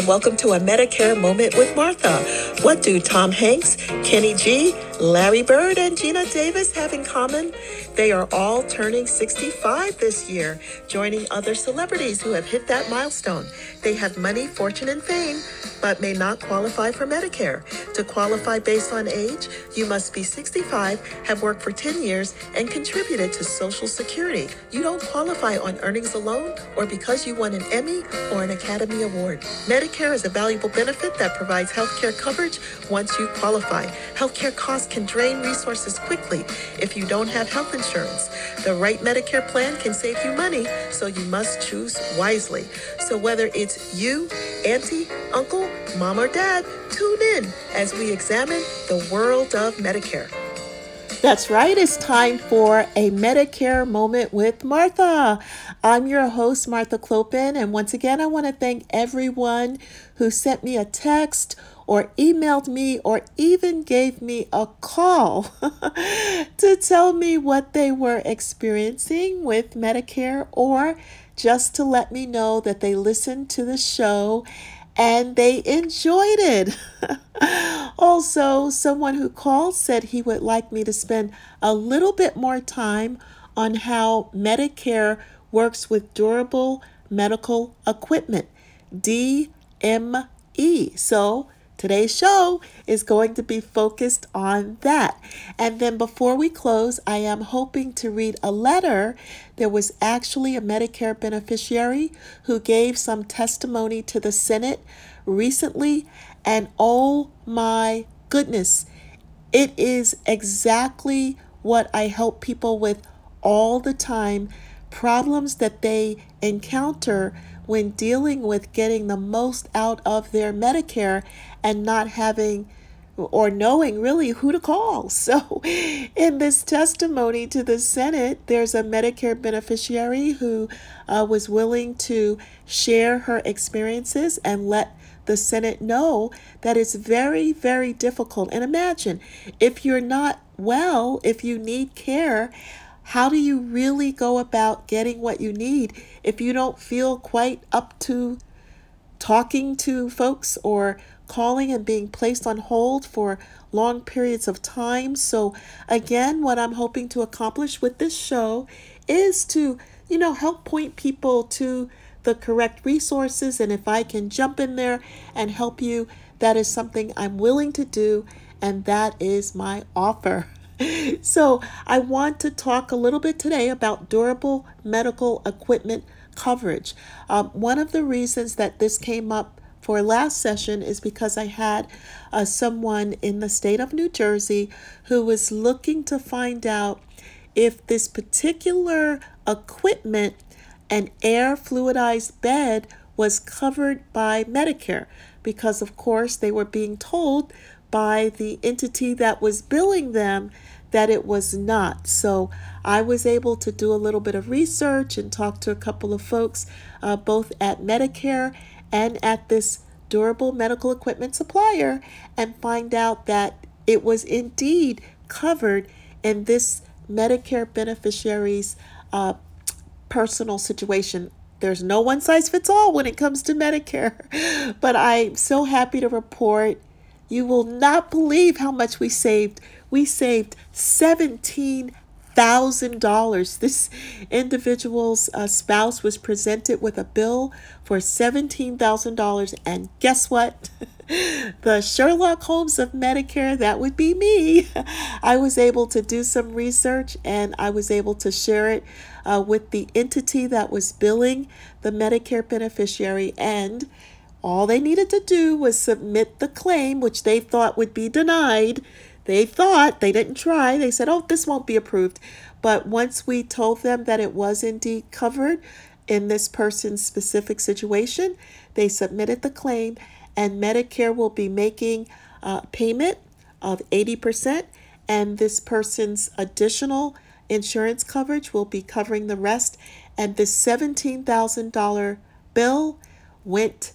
and welcome to a Medicare Moment with Martha. What do Tom Hanks, Kenny G, Larry Bird, and Geena Davis have in common? They are all turning 65 this year, joining other celebrities who have hit that milestone. They have money, fortune, and fame, but may not qualify for Medicare. To qualify based on age, you must be 65, have worked for 10 years, and contributed to Social Security. You don't qualify on earnings alone or because you won an Emmy or an Academy Award. Medicare is a valuable benefit that provides health care coverage once you qualify. Healthcare costs can drain resources quickly if you don't have health insurance. The right Medicare plan can save you money, so you must choose wisely. So whether it's you, auntie, uncle, mom, or dad, tune in as we examine the world of Medicare. That's right, it's time for a Medicare moment with Martha. I'm your host, Martha Clopin, and once again, I want to thank everyone who sent me a text or emailed me or even gave me a call to tell me what they were experiencing with Medicare or just to let me know that they listened to the show and they enjoyed it. also, someone who called said he would like me to spend a little bit more time on how Medicare works with durable medical equipment, DME. So, Today's show is going to be focused on that. And then before we close, I am hoping to read a letter. There was actually a Medicare beneficiary who gave some testimony to the Senate recently. And oh my goodness, it is exactly what I help people with all the time problems that they encounter when dealing with getting the most out of their Medicare and not having or knowing really who to call. So, in this testimony to the Senate, there's a Medicare beneficiary who uh, was willing to share her experiences and let the Senate know that it's very, very difficult. And imagine if you're not well, if you need care, how do you really go about getting what you need if you don't feel quite up to talking to folks or calling and being placed on hold for long periods of time? So, again, what I'm hoping to accomplish with this show is to, you know, help point people to the correct resources. And if I can jump in there and help you, that is something I'm willing to do. And that is my offer. so, I want to talk a little bit today about durable medical equipment coverage. Um, one of the reasons that this came up for last session is because I had uh, someone in the state of New Jersey who was looking to find out if this particular equipment, an air fluidized bed, was covered by Medicare because, of course, they were being told by the entity that was billing them that it was not. So I was able to do a little bit of research and talk to a couple of folks, uh, both at Medicare and at this durable medical equipment supplier, and find out that it was indeed covered in this Medicare beneficiary's uh, personal situation. There's no one size fits all when it comes to Medicare, but I'm so happy to report you will not believe how much we saved. We saved $17,000. This individual's uh, spouse was presented with a bill for $17,000. And guess what? the Sherlock Holmes of Medicare, that would be me. I was able to do some research and I was able to share it uh, with the entity that was billing the Medicare beneficiary and all they needed to do was submit the claim, which they thought would be denied. They thought, they didn't try. They said, oh, this won't be approved. But once we told them that it was indeed covered in this person's specific situation, they submitted the claim, and Medicare will be making a payment of 80%, and this person's additional insurance coverage will be covering the rest. And this $17,000 bill went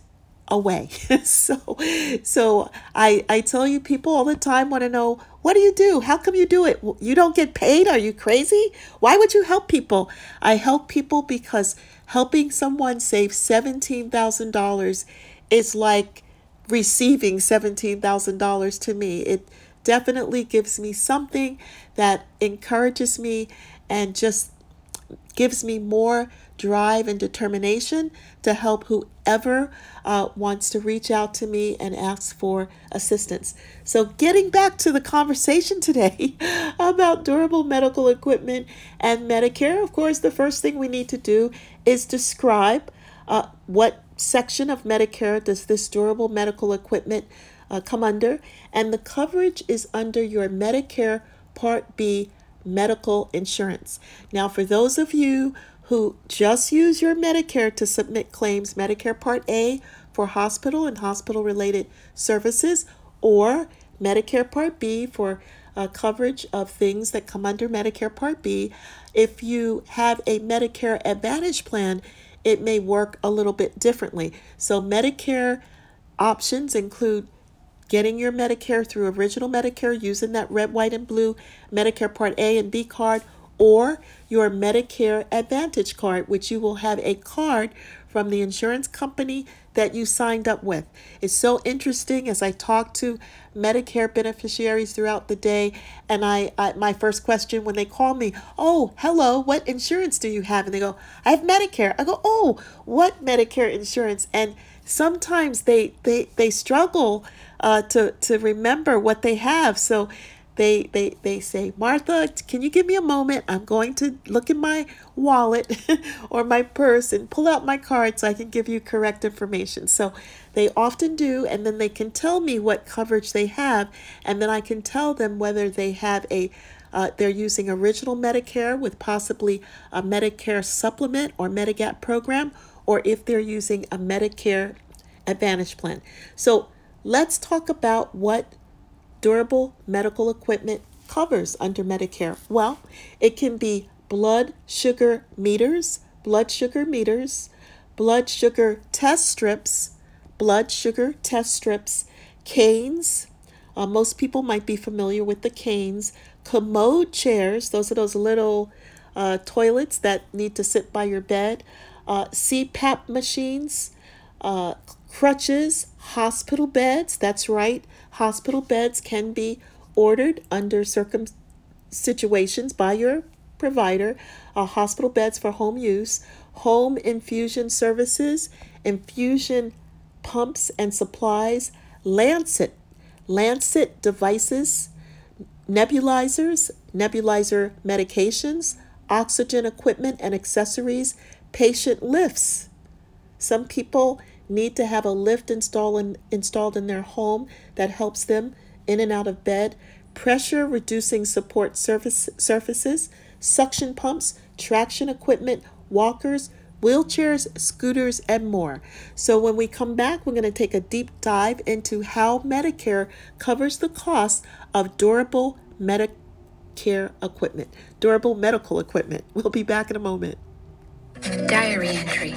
away. so so I I tell you people all the time want to know what do you do? How come you do it? You don't get paid? Are you crazy? Why would you help people? I help people because helping someone save $17,000 is like receiving $17,000 to me. It definitely gives me something that encourages me and just gives me more drive and determination to help whoever uh, wants to reach out to me and ask for assistance. So, getting back to the conversation today about durable medical equipment and Medicare, of course, the first thing we need to do is describe uh, what section of Medicare does this durable medical equipment uh, come under, and the coverage is under your Medicare Part B medical insurance. Now, for those of you who just use your Medicare to submit claims, Medicare Part A for hospital and hospital related services, or Medicare Part B for uh, coverage of things that come under Medicare Part B. If you have a Medicare Advantage plan, it may work a little bit differently. So, Medicare options include getting your Medicare through original Medicare using that red, white, and blue Medicare Part A and B card, or your Medicare Advantage card, which you will have a card from the insurance company that you signed up with. It's so interesting as I talk to Medicare beneficiaries throughout the day, and I, I my first question when they call me, "Oh, hello, what insurance do you have?" and they go, "I have Medicare." I go, "Oh, what Medicare insurance?" and sometimes they they they struggle uh, to to remember what they have. So they they they say, Martha, can you give me a moment? I'm going to look in my wallet or my purse and pull out my card so I can give you correct information. So they often do, and then they can tell me what coverage they have, and then I can tell them whether they have a uh, they're using original Medicare with possibly a Medicare supplement or Medigap program, or if they're using a Medicare Advantage plan. So let's talk about what durable medical equipment covers under Medicare. Well, it can be blood sugar meters, blood sugar meters, blood sugar test strips, blood sugar test strips, canes. Uh, most people might be familiar with the canes, commode chairs, those are those little uh, toilets that need to sit by your bed, uh, CPAP machines, uh, crutches, hospital beds. That's right, hospital beds can be ordered under circum situations by your provider. Uh, hospital beds for home use, home infusion services, infusion pumps and supplies, Lancet, Lancet devices, nebulizers, nebulizer medications, oxygen equipment and accessories, patient lifts. Some people need to have a lift installed in, installed in their home that helps them in and out of bed, pressure reducing support surface, surfaces, suction pumps, traction equipment, walkers, wheelchairs, scooters, and more. So, when we come back, we're going to take a deep dive into how Medicare covers the cost of durable Medicare equipment, durable medical equipment. We'll be back in a moment. Diary entry.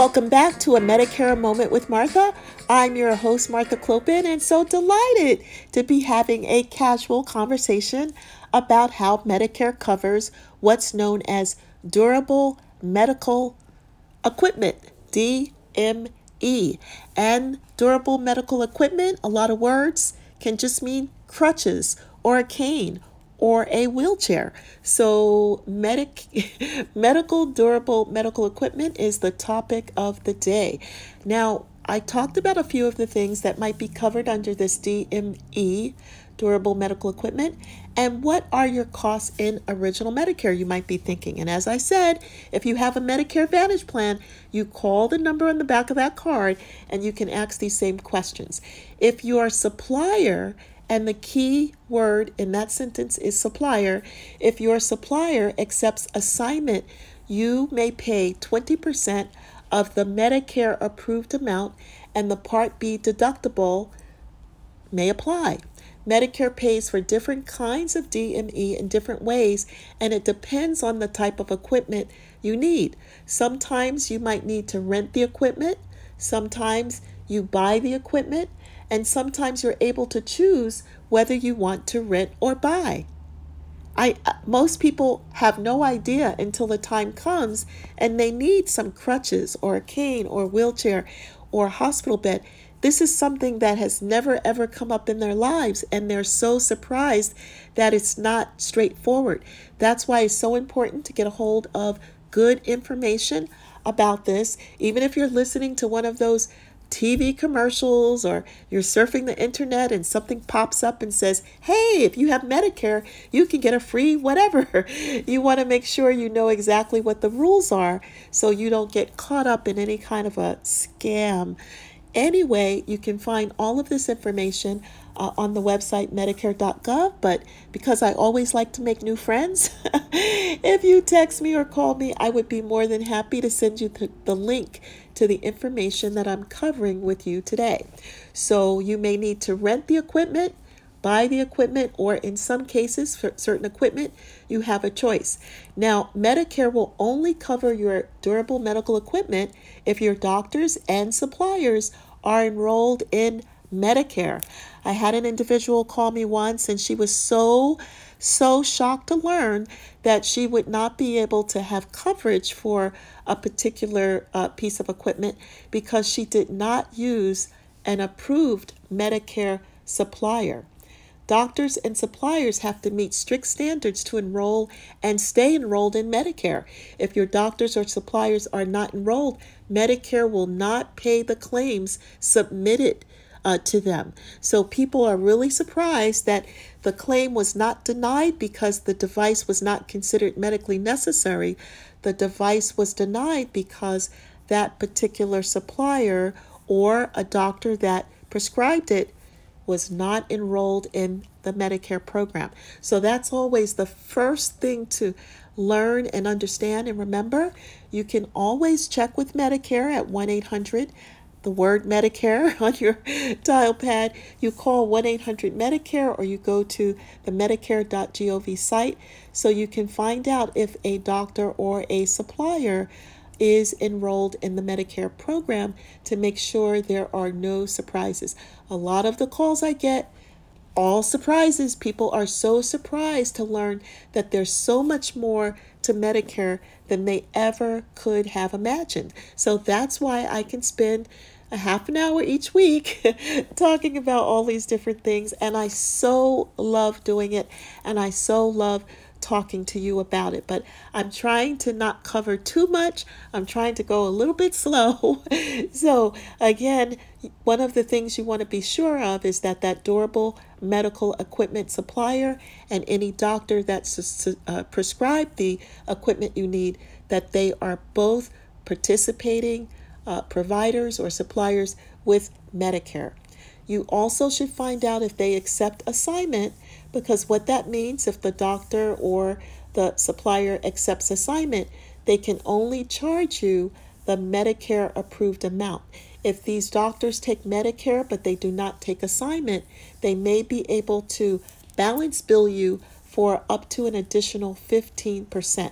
Welcome back to a Medicare Moment with Martha. I'm your host, Martha Clopin, and so delighted to be having a casual conversation about how Medicare covers what's known as durable medical equipment, DME. And durable medical equipment, a lot of words, can just mean crutches or a cane or a wheelchair. So, medic, medical durable medical equipment is the topic of the day. Now, I talked about a few of the things that might be covered under this DME, durable medical equipment, and what are your costs in original Medicare, you might be thinking. And as I said, if you have a Medicare Advantage plan, you call the number on the back of that card and you can ask these same questions. If your supplier and the key word in that sentence is supplier. If your supplier accepts assignment, you may pay 20% of the Medicare approved amount, and the Part B deductible may apply. Medicare pays for different kinds of DME in different ways, and it depends on the type of equipment you need. Sometimes you might need to rent the equipment, sometimes you buy the equipment, and sometimes you're able to choose whether you want to rent or buy. I uh, most people have no idea until the time comes and they need some crutches or a cane or a wheelchair or a hospital bed. This is something that has never ever come up in their lives and they're so surprised that it's not straightforward. That's why it's so important to get a hold of good information about this even if you're listening to one of those TV commercials or you're surfing the internet and something pops up and says, hey, if you have Medicare, you can get a free whatever. You want to make sure you know exactly what the rules are so you don't get caught up in any kind of a scam. Anyway, you can find all of this information uh, on the website medicare.gov. But because I always like to make new friends, if you text me or call me, I would be more than happy to send you the, the link to the information that I'm covering with you today. So you may need to rent the equipment buy the equipment, or in some cases, for certain equipment, you have a choice. Now, Medicare will only cover your durable medical equipment if your doctors and suppliers are enrolled in Medicare. I had an individual call me once, and she was so, so shocked to learn that she would not be able to have coverage for a particular uh, piece of equipment because she did not use an approved Medicare supplier. Doctors and suppliers have to meet strict standards to enroll and stay enrolled in Medicare. If your doctors or suppliers are not enrolled, Medicare will not pay the claims submitted uh, to them. So people are really surprised that the claim was not denied because the device was not considered medically necessary. The device was denied because that particular supplier or a doctor that prescribed it was not enrolled in the Medicare program. So that's always the first thing to learn and understand and remember. You can always check with Medicare at 1 800 the word Medicare on your dial pad. You call 1 800 Medicare or you go to the Medicare.gov site so you can find out if a doctor or a supplier is enrolled in the Medicare program to make sure there are no surprises. A lot of the calls I get, all surprises. People are so surprised to learn that there's so much more to Medicare than they ever could have imagined. So that's why I can spend a half an hour each week talking about all these different things. And I so love doing it. And I so love talking to you about it. But I'm trying to not cover too much. I'm trying to go a little bit slow. so, again, one of the things you want to be sure of is that that durable medical equipment supplier and any doctor that's uh, prescribed the equipment you need that they are both participating uh, providers or suppliers with Medicare. You also should find out if they accept assignment because what that means if the doctor or the supplier accepts assignment, they can only charge you the Medicare approved amount. If these doctors take Medicare but they do not take assignment, they may be able to balance bill you for up to an additional 15%.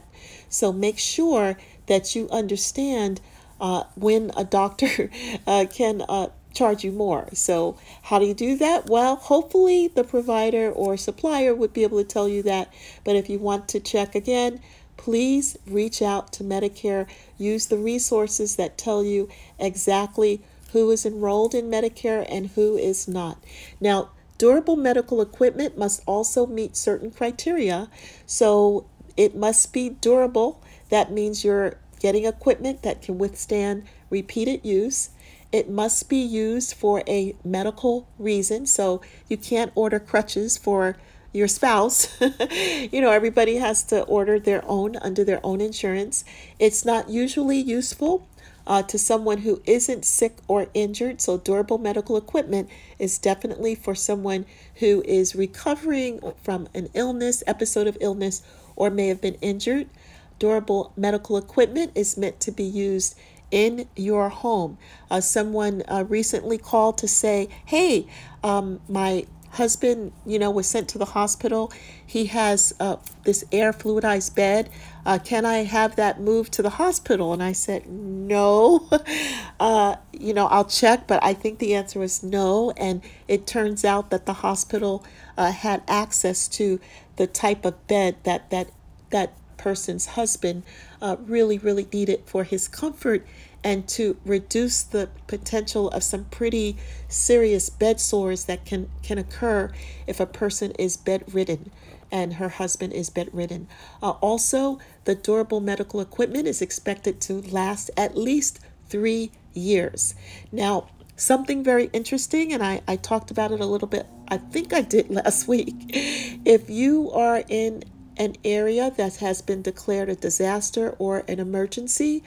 So make sure that you understand uh, when a doctor uh, can uh, charge you more. So, how do you do that? Well, hopefully, the provider or supplier would be able to tell you that. But if you want to check again, please reach out to Medicare. Use the resources that tell you exactly who is enrolled in Medicare and who is not. Now, durable medical equipment must also meet certain criteria. So, it must be durable. That means you're getting equipment that can withstand repeated use. It must be used for a medical reason. So you can't order crutches for your spouse. you know, everybody has to order their own under their own insurance. It's not usually useful uh, to someone who isn't sick or injured. So, durable medical equipment is definitely for someone who is recovering from an illness, episode of illness, or may have been injured. Durable medical equipment is meant to be used in your home. Uh, someone uh, recently called to say, Hey, um, my husband, you know, was sent to the hospital. He has uh, this air fluidized bed. uh, can I have that moved to the hospital? And I said, no. Uh, you know, I'll check, but I think the answer was no. And it turns out that the hospital uh, had access to the type of bed that that that person's husband uh, really, really needed for his comfort and to reduce the potential of some pretty serious bed sores that can, can occur if a person is bedridden and her husband is bedridden. Uh, also, the durable medical equipment is expected to last at least three years. Now, something very interesting, and I, I talked about it a little bit, I think I did last week. If you are in an area that has been declared a disaster or an emergency,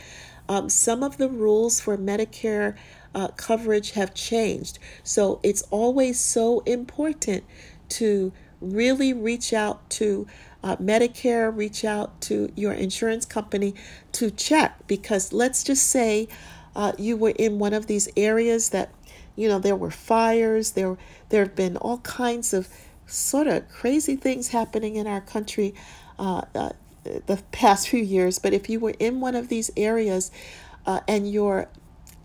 um, some of the rules for Medicare uh, coverage have changed. So it's always so important to really reach out to uh, Medicare, reach out to your insurance company to check because let's just say uh, you were in one of these areas that you know there were fires there there have been all kinds of sort of crazy things happening in our country uh, uh, the past few years, but if you were in one of these areas uh, and your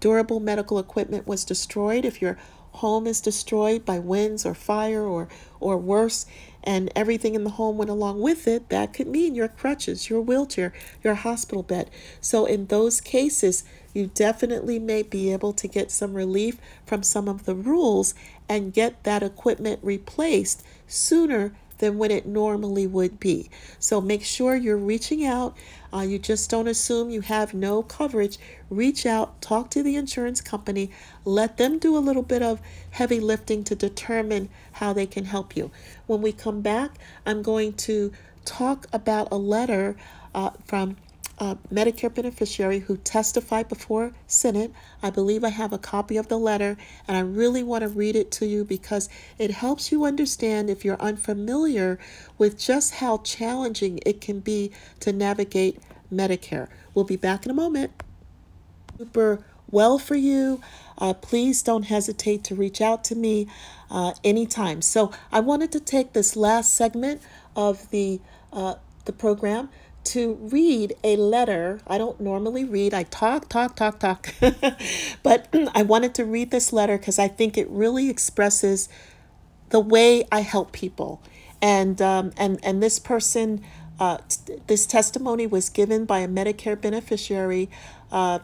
durable medical equipment was destroyed, if your home is destroyed by winds or fire or or worse and everything in the home went along with it that could mean your crutches your wheelchair your hospital bed. So in those cases you definitely may be able to get some relief from some of the rules and get that equipment replaced sooner than what it normally would be. So make sure you're reaching out. Uh, you just don't assume you have no coverage. Reach out, talk to the insurance company, let them do a little bit of heavy lifting to determine how they can help you. When we come back, I'm going to talk about a letter uh, from a Medicare beneficiary who testified before Senate. I believe I have a copy of the letter, and I really want to read it to you because it helps you understand if you're unfamiliar with just how challenging it can be to navigate Medicare. We'll be back in a moment. Super well for you. Uh, please don't hesitate to reach out to me uh, anytime. So I wanted to take this last segment of the uh, the program to read a letter. I don't normally read, I talk, talk, talk, talk. but I wanted to read this letter because I think it really expresses the way I help people. And, um, and, and this person, uh, t- this testimony was given by a Medicare beneficiary uh,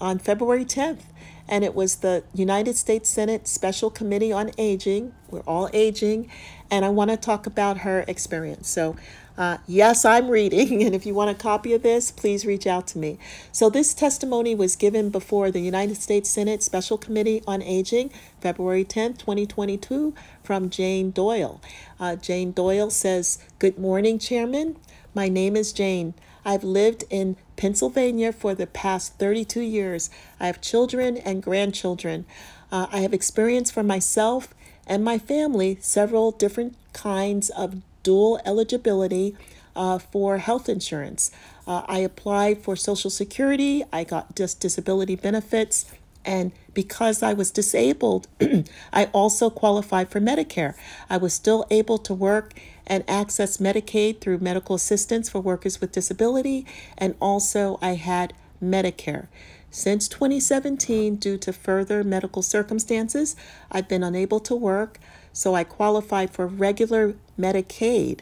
on February 10th. And it was the United States Senate Special Committee on Aging. We're all aging. And I want to talk about her experience. So uh, yes, I'm reading, and if you want a copy of this, please reach out to me. So, this testimony was given before the United States Senate Special Committee on Aging, February 10th, 2022, from Jane Doyle. Uh, Jane Doyle says, Good morning, Chairman. My name is Jane. I've lived in Pennsylvania for the past 32 years. I have children and grandchildren. Uh, I have experienced for myself and my family several different kinds of dual eligibility uh, for health insurance. Uh, I applied for Social Security, I got dis- disability benefits, and because I was disabled, I also qualified for Medicare. I was still able to work and access Medicaid through medical assistance for workers with disability, and also I had Medicare. Since 2017, due to further medical circumstances, I've been unable to work. So I qualified for regular Medicaid.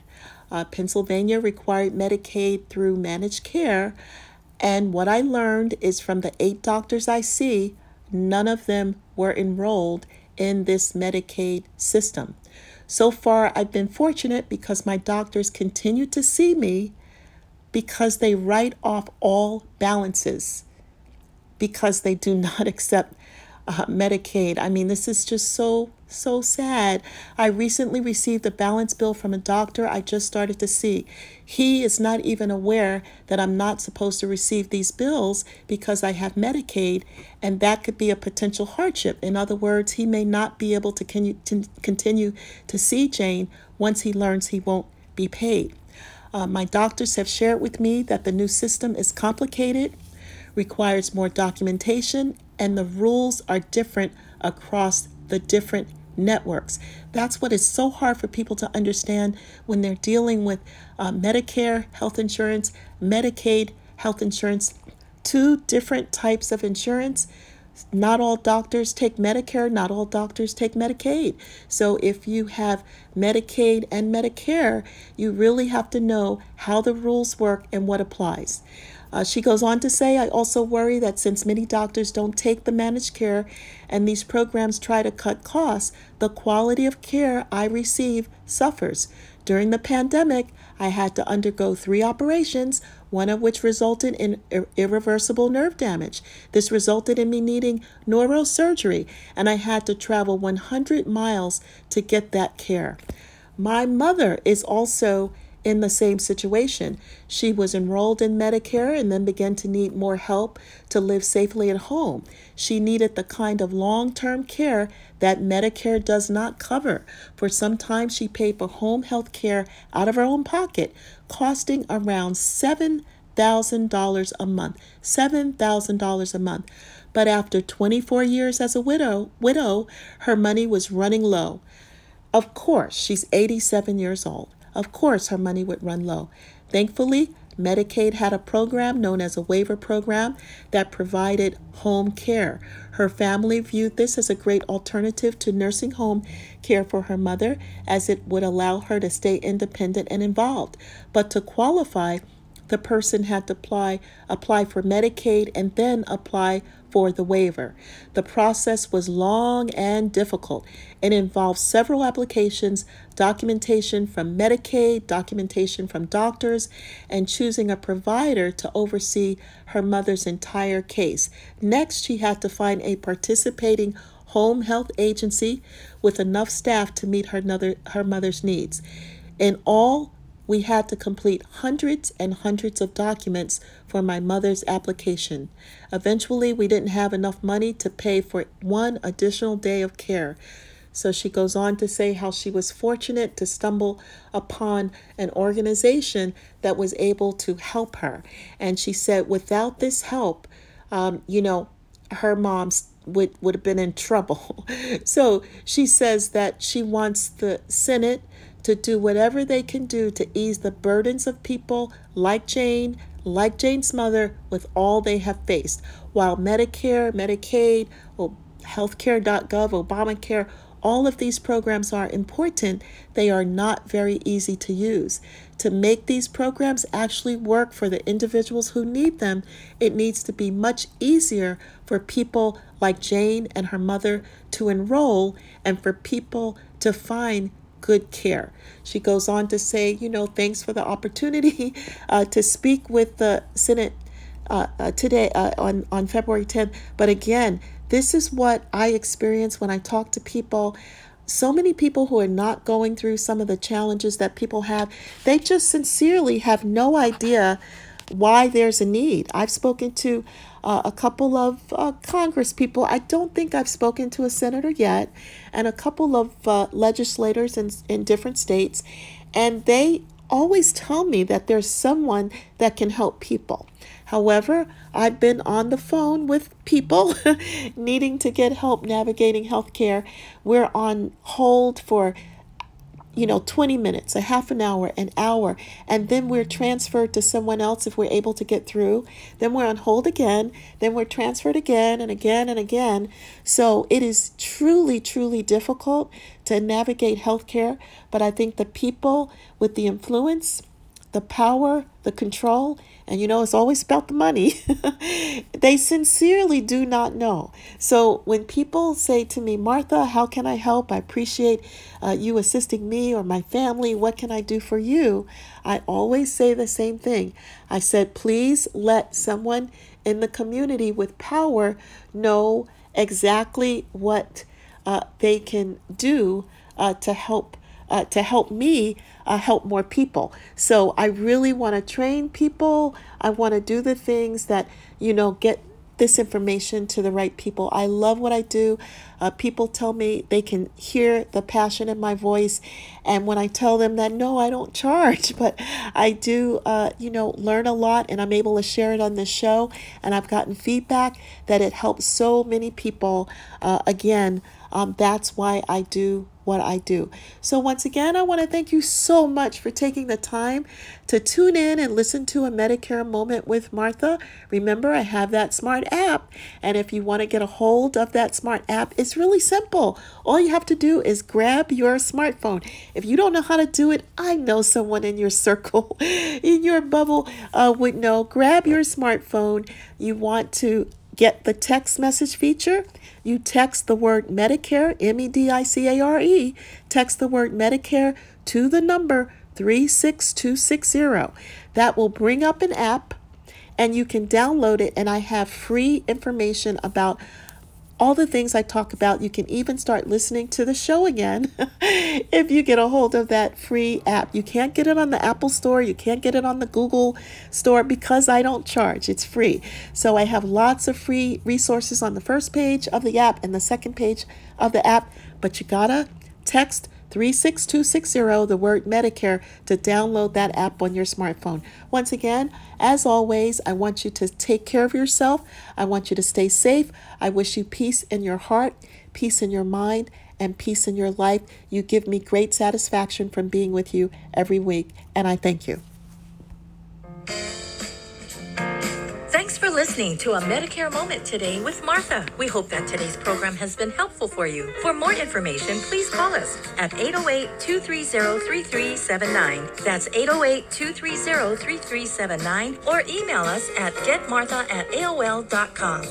Uh, Pennsylvania required Medicaid through managed care. And what I learned is from the eight doctors I see, none of them were enrolled in this Medicaid system. So far, I've been fortunate because my doctors continue to see me because they write off all balances because they do not accept uh, Medicaid. I mean, this is just so, so sad. I recently received a balance bill from a doctor I just started to see. He is not even aware that I'm not supposed to receive these bills because I have Medicaid, and that could be a potential hardship. In other words, he may not be able to, continue to see Jane once he learns he won't be paid. Uh, my doctors have shared with me that the new system is complicated, requires more documentation, and the rules are different across the different networks. That's what is so hard for people to understand when they're dealing with uh, Medicare, health insurance, Medicaid, health insurance, two different types of insurance. Not all doctors take Medicare, not all doctors take Medicaid. So if you have Medicaid and Medicare, you really have to know how the rules work and what applies. Uh, she goes on to say, I also worry that since many doctors don't take the managed care and these programs try to cut costs, the quality of care I receive suffers. During the pandemic, I had to undergo three operations, one of which resulted in ir- irreversible nerve damage. This resulted in me needing neurosurgery, and I had to travel 100 miles to get that care. My mother is also in the same situation. She was enrolled in Medicare and then began to need more help to live safely at home. She needed the kind of long term care that Medicare does not cover. For some time, she paid for home health care out of her own pocket, costing around $7,000 a month. $7,000 a month. But after 24 years as a widow, widow, her money was running low. Of course, she's 87 years old. Of course, her money would run low. Thankfully, Medicaid had a program known as a waiver program that provided home care. Her family viewed this as a great alternative to nursing home care for her mother, as it would allow her to stay independent and involved. But to qualify, the person had to apply apply for Medicaid and then apply for the waiver. The process was long and difficult. It involved several applications, documentation from Medicaid, documentation from doctors, and choosing a provider to oversee her mother's entire case. Next, she had to find a participating home health agency with enough staff to meet her, mother, her mother's needs. In all, we had to complete hundreds and hundreds of documents for my mother's application. Eventually, we didn't have enough money to pay for one additional day of care. So she goes on to say how she was fortunate to stumble upon an organization that was able to help her. And she said, without this help, um, you know, her mom's would, would have been in trouble. so she says that she wants the Senate to do whatever they can do to ease the burdens of people like Jane, like Jane's mother, with all they have faced. While Medicare, Medicaid, oh, or healthcare.gov, Obamacare, all of these programs are important, they are not very easy to use. To make these programs actually work for the individuals who need them, it needs to be much easier for people like Jane and her mother to enroll and for people to find good care. She goes on to say, you know, thanks for the opportunity uh, to speak with the Senate uh, uh, today uh, on, on February 10th. But again, this is what I experience when I talk to people. So many people who are not going through some of the challenges that people have, they just sincerely have no idea why there's a need. I've spoken to uh, a couple of uh, Congress people. I don't think I've spoken to a senator yet, and a couple of uh, legislators in, in different states, and they always tell me that there's someone that can help people. However, I've been on the phone with people needing to get help navigating healthcare. We're on hold for you know, 20 minutes, a half an hour, an hour, and then we're transferred to someone else if we're able to get through. Then we're on hold again, then we're transferred again and again and again. So it is truly, truly difficult to navigate healthcare, but I think the people with the influence, the power, the control, and you know, it's always about the money. they sincerely do not know. So when people say to me, Martha, how can I help? I appreciate uh, you assisting me or my family. What can I do for you? I always say the same thing. I said, please let someone in the community with power know exactly what uh, they can do uh, to help uh, to help me uh, help more people. So I really want to train people. I want to do the things that, you know, get this information to the right people. I love what I do. Uh, people tell me they can hear the passion in my voice. And when I tell them that, no, I don't charge, but I do, uh, you know, learn a lot and I'm able to share it on this show. And I've gotten feedback that it helps so many people, uh, again, Um, that's why I do what I do. So, once again, I want to thank you so much for taking the time to tune in and listen to a Medicare moment with Martha. Remember, I have that smart app. And if you want to get a hold of that smart app, it's really simple. All you have to do is grab your smartphone. If you don't know how to do it, I know someone in your circle, in your bubble, uh, would know. Grab your smartphone. You want to get the text message feature, you text the word Medicare, M E D I C A R E, text the word Medicare to the number 36260. That will bring up an app and you can download it. And I have free information about all the things I talk about. You can even start listening to the show again if you get a hold of that free app. You can't get it on the Apple Store, you can't get it on the Google Store because I don't charge. It's free. So I have lots of free resources on the first page of the app and the second page of the app, but you gotta text 36260, the word Medicare, to download that app on your smartphone. Once again, as always, I want you to take care of yourself. I want you to stay safe. I wish you peace in your heart, peace in your mind, and peace in your life. You give me great satisfaction from being with you every week, and I thank you. Listening to a Medicare Moment today with Martha. We hope that today's program has been helpful for you. For more information, please call us at 808 230 3379. That's 808 230 3379 or email us at getmartha at AOL.com.